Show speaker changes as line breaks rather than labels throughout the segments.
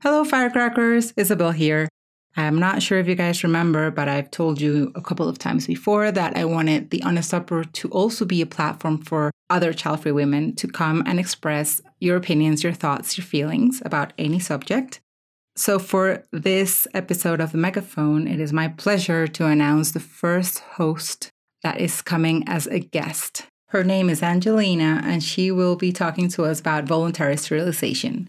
Hello, firecrackers. Isabel here. I'm not sure if you guys remember, but I've told you a couple of times before that I wanted the Honest Uproar to also be a platform for other child free women to come and express your opinions, your thoughts, your feelings about any subject. So, for this episode of the Megaphone, it is my pleasure to announce the first host that is coming as a guest. Her name is Angelina, and she will be talking to us about voluntary sterilization.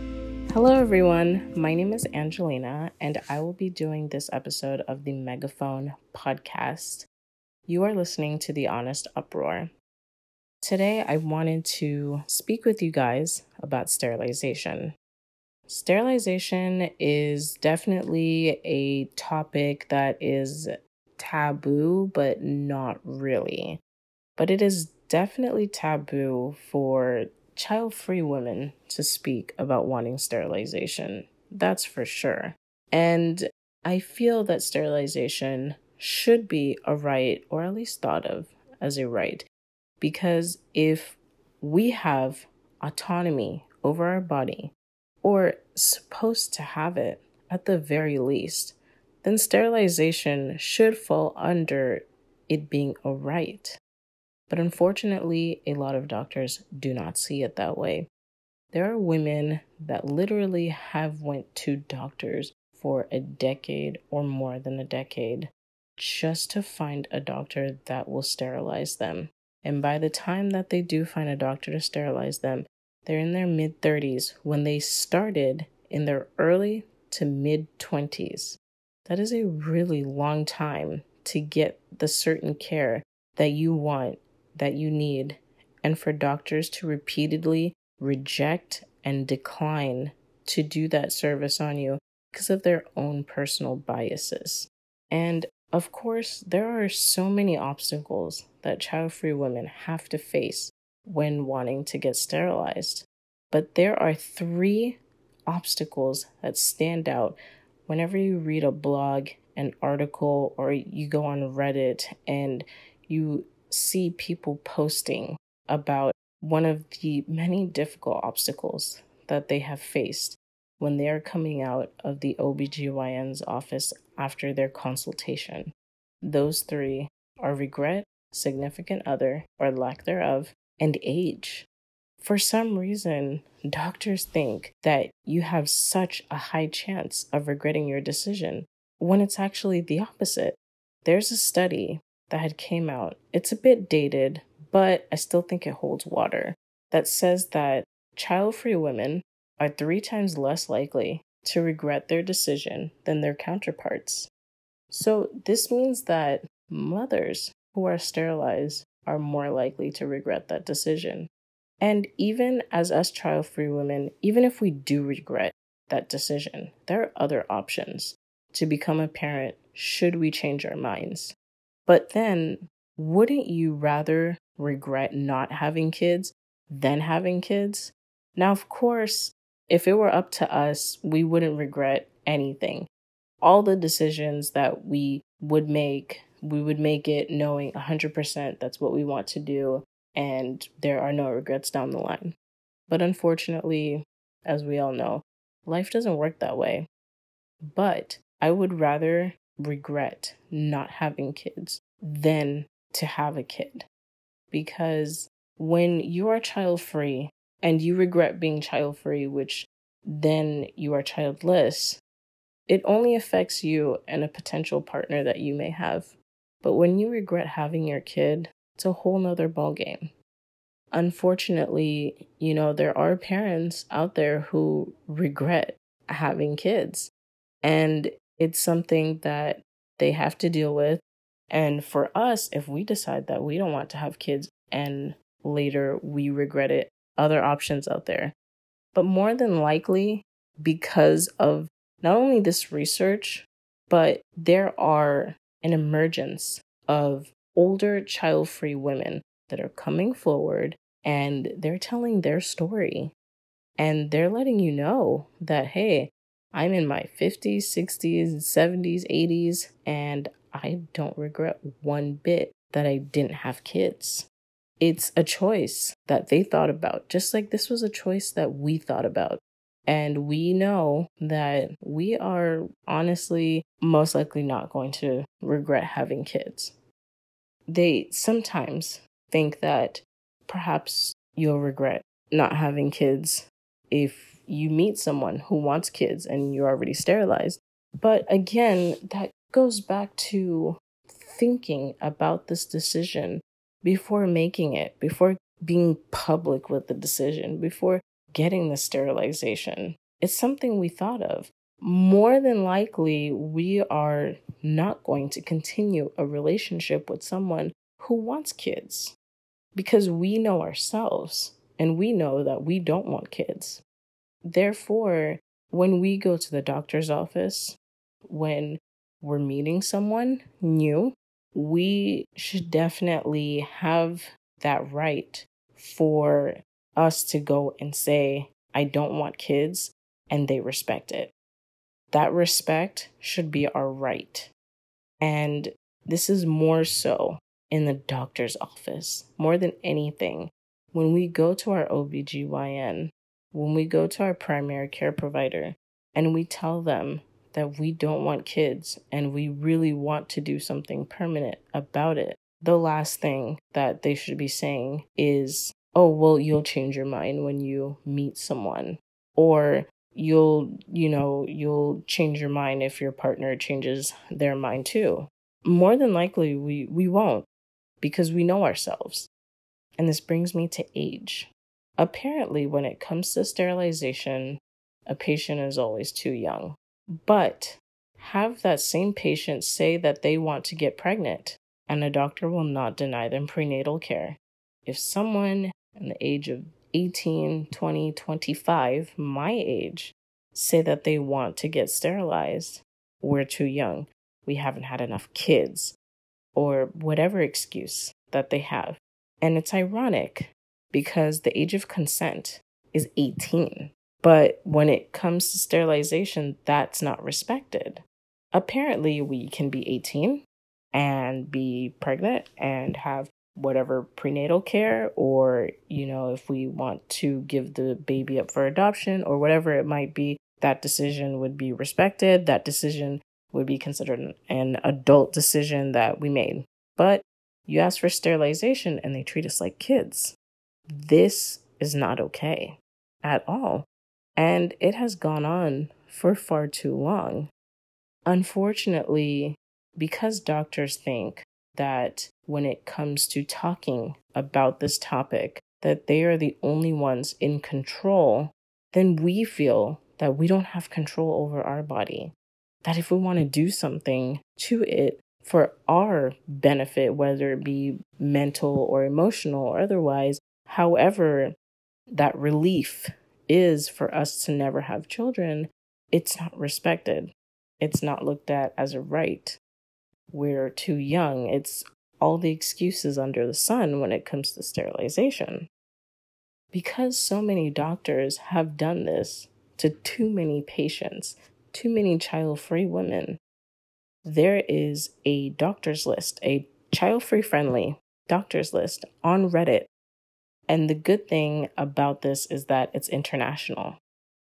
Hello, everyone. My name is Angelina, and I will be doing this episode of the Megaphone podcast. You are listening to The Honest Uproar. Today, I wanted to speak with you guys about sterilization. Sterilization is definitely a topic that is taboo, but not really. But it is definitely taboo for child free women to speak about wanting sterilization. That's for sure. And I feel that sterilization should be a right, or at least thought of as a right, because if we have autonomy over our body, or supposed to have it at the very least, then sterilization should fall under it being a right. But unfortunately, a lot of doctors do not see it that way. There are women that literally have went to doctors for a decade or more than a decade just to find a doctor that will sterilize them. And by the time that they do find a doctor to sterilize them, they're in their mid 30s when they started in their early to mid 20s. That is a really long time to get the certain care that you want that you need, and for doctors to repeatedly reject and decline to do that service on you because of their own personal biases. And of course, there are so many obstacles that child free women have to face when wanting to get sterilized. But there are three obstacles that stand out whenever you read a blog, an article, or you go on Reddit and you see people posting about one of the many difficult obstacles that they have faced when they are coming out of the OBGYN's office after their consultation. Those three are regret, significant other, or lack thereof, and age. For some reason, doctors think that you have such a high chance of regretting your decision when it's actually the opposite. There's a study that had came out. It's a bit dated, but I still think it holds water. That says that child-free women are 3 times less likely to regret their decision than their counterparts. So this means that mothers who are sterilized are more likely to regret that decision. And even as us child free women, even if we do regret that decision, there are other options to become a parent should we change our minds. But then, wouldn't you rather regret not having kids than having kids? Now, of course, if it were up to us, we wouldn't regret anything. All the decisions that we would make, we would make it knowing 100% that's what we want to do, and there are no regrets down the line. But unfortunately, as we all know, life doesn't work that way. But I would rather regret not having kids than to have a kid. Because when you are child free and you regret being child free, which then you are childless, it only affects you and a potential partner that you may have. But when you regret having your kid, it's a whole nother ballgame. Unfortunately, you know, there are parents out there who regret having kids. And it's something that they have to deal with. And for us, if we decide that we don't want to have kids and later we regret it, other options out there. But more than likely, because of not only this research, but there are an emergence of older child free women that are coming forward and they're telling their story. And they're letting you know that, hey, I'm in my 50s, 60s, 70s, 80s, and I don't regret one bit that I didn't have kids. It's a choice that they thought about, just like this was a choice that we thought about. And we know that we are honestly most likely not going to regret having kids. They sometimes think that perhaps you'll regret not having kids if you meet someone who wants kids and you're already sterilized. But again, that goes back to thinking about this decision before making it, before being public with the decision, before getting the sterilization. It's something we thought of. More than likely, we are not going to continue a relationship with someone who wants kids because we know ourselves and we know that we don't want kids. Therefore, when we go to the doctor's office, when we're meeting someone new, we should definitely have that right for us to go and say, I don't want kids, and they respect it. That respect should be our right. And this is more so in the doctor's office, more than anything. When we go to our OBGYN, when we go to our primary care provider, and we tell them that we don't want kids and we really want to do something permanent about it, the last thing that they should be saying is, oh, well, you'll change your mind when you meet someone. Or you'll, you know, you'll change your mind if your partner changes their mind too. More than likely, we, we won't because we know ourselves. And this brings me to age. Apparently, when it comes to sterilization, a patient is always too young. But have that same patient say that they want to get pregnant, and a doctor will not deny them prenatal care. If someone in the age of 18, 20, 25, my age, say that they want to get sterilized, we're too young. We haven't had enough kids, or whatever excuse that they have. And it's ironic because the age of consent is 18. But when it comes to sterilization, that's not respected. Apparently, we can be 18 and be pregnant and have whatever prenatal care, or, you know, if we want to give the baby up for adoption or whatever it might be, that decision would be respected. That decision would be considered an adult decision that we made. But you ask for sterilization and they treat us like kids. This is not okay at all. And it has gone on for far too long. Unfortunately, because doctors think that when it comes to talking about this topic, that they are the only ones in control, then we feel that we don't have control over our body. That if we want to do something to it for our benefit, whether it be mental or emotional or otherwise, however, that relief is for us to never have children, it's not respected. It's not looked at as a right. We're too young. It's all the excuses under the sun when it comes to sterilization. Because so many doctors have done this to too many patients, too many child free women, there is a doctor's list, a child free friendly doctor's list on Reddit and the good thing about this is that it's international.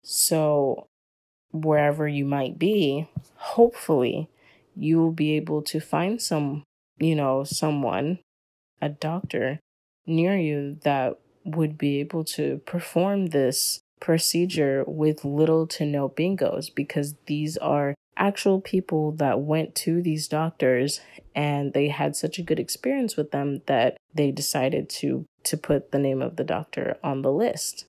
So, wherever you might be, hopefully you will be able to find some, you know, someone, a doctor near you that would be able to perform this procedure with little to no bingos because these are actual people that went to these doctors and they had such a good experience with them that they decided to to put the name of the doctor on the list.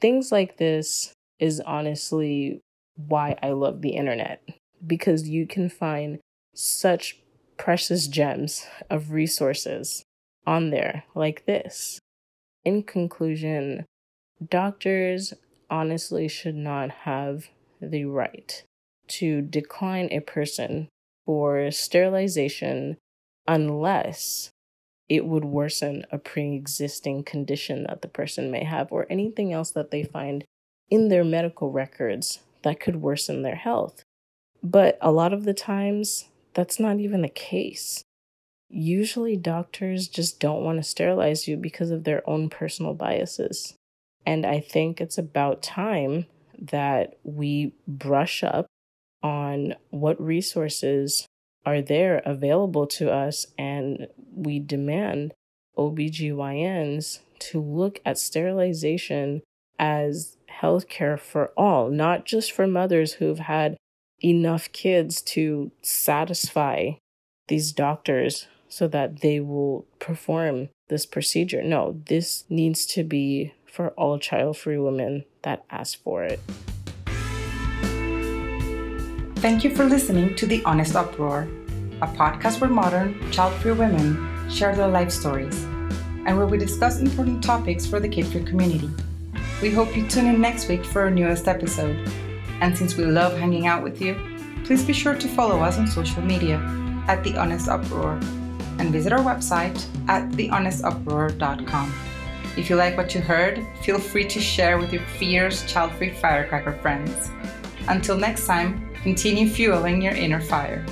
Things like this is honestly why I love the internet because you can find such precious gems of resources on there like this. In conclusion, doctors honestly should not have the right to decline a person for sterilization unless it would worsen a pre existing condition that the person may have or anything else that they find in their medical records that could worsen their health. But a lot of the times, that's not even the case. Usually, doctors just don't want to sterilize you because of their own personal biases. And I think it's about time that we brush up on what resources are there available to us and we demand OBGYNs to look at sterilization as healthcare for all, not just for mothers who've had enough kids to satisfy these doctors so that they will perform this procedure. No, this needs to be for all child free women that ask for it.
Thank you for listening to The Honest Uproar, a podcast where modern, child free women share their life stories and where we discuss important topics for the kid free community. We hope you tune in next week for our newest episode. And since we love hanging out with you, please be sure to follow us on social media at The Honest Uproar and visit our website at thehonestuproar.com. If you like what you heard, feel free to share with your fierce, child free firecracker friends. Until next time, continue fueling your inner fire.